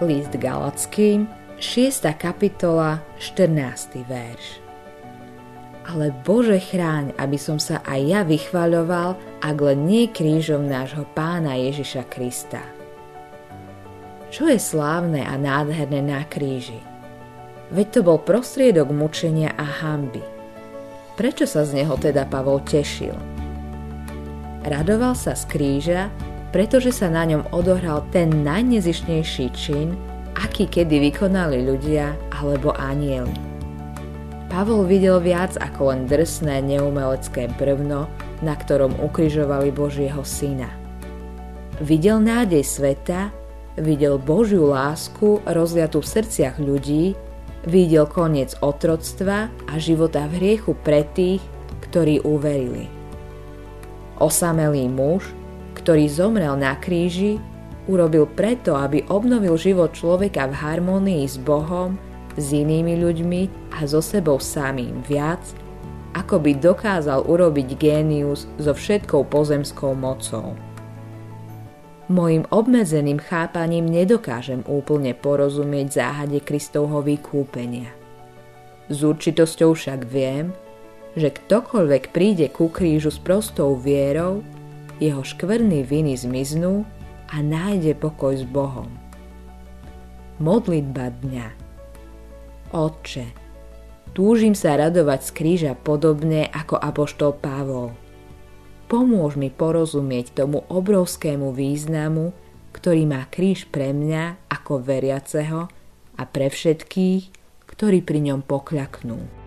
List Galackým, 6. kapitola, 14. verš. Ale Bože chráň, aby som sa aj ja vychvaľoval, ak len nie krížom nášho pána Ježiša Krista. Čo je slávne a nádherné na kríži? Veď to bol prostriedok mučenia a hamby. Prečo sa z neho teda Pavol tešil? Radoval sa z kríža, pretože sa na ňom odohral ten najnezišnejší čin, aký kedy vykonali ľudia alebo anieli. Pavol videl viac ako len drsné neumelecké brvno, na ktorom ukrižovali Božieho syna. Videl nádej sveta, videl Božiu lásku rozliatú v srdciach ľudí, videl koniec otroctva a života v hriechu pre tých, ktorí uverili. Osamelý muž, ktorý zomrel na kríži, urobil preto, aby obnovil život človeka v harmonii s Bohom, s inými ľuďmi a so sebou samým viac, ako by dokázal urobiť génius so všetkou pozemskou mocou. Mojim obmedzeným chápaním nedokážem úplne porozumieť záhade Kristovho vykúpenia. S určitosťou však viem, že ktokoľvek príde ku krížu s prostou vierou, jeho škvrny viny zmiznú a nájde pokoj s Bohom. Modlitba dňa Otče, túžim sa radovať z kríža podobne ako apoštol Pavol. Pomôž mi porozumieť tomu obrovskému významu, ktorý má kríž pre mňa ako veriaceho a pre všetkých, ktorí pri ňom pokľaknú.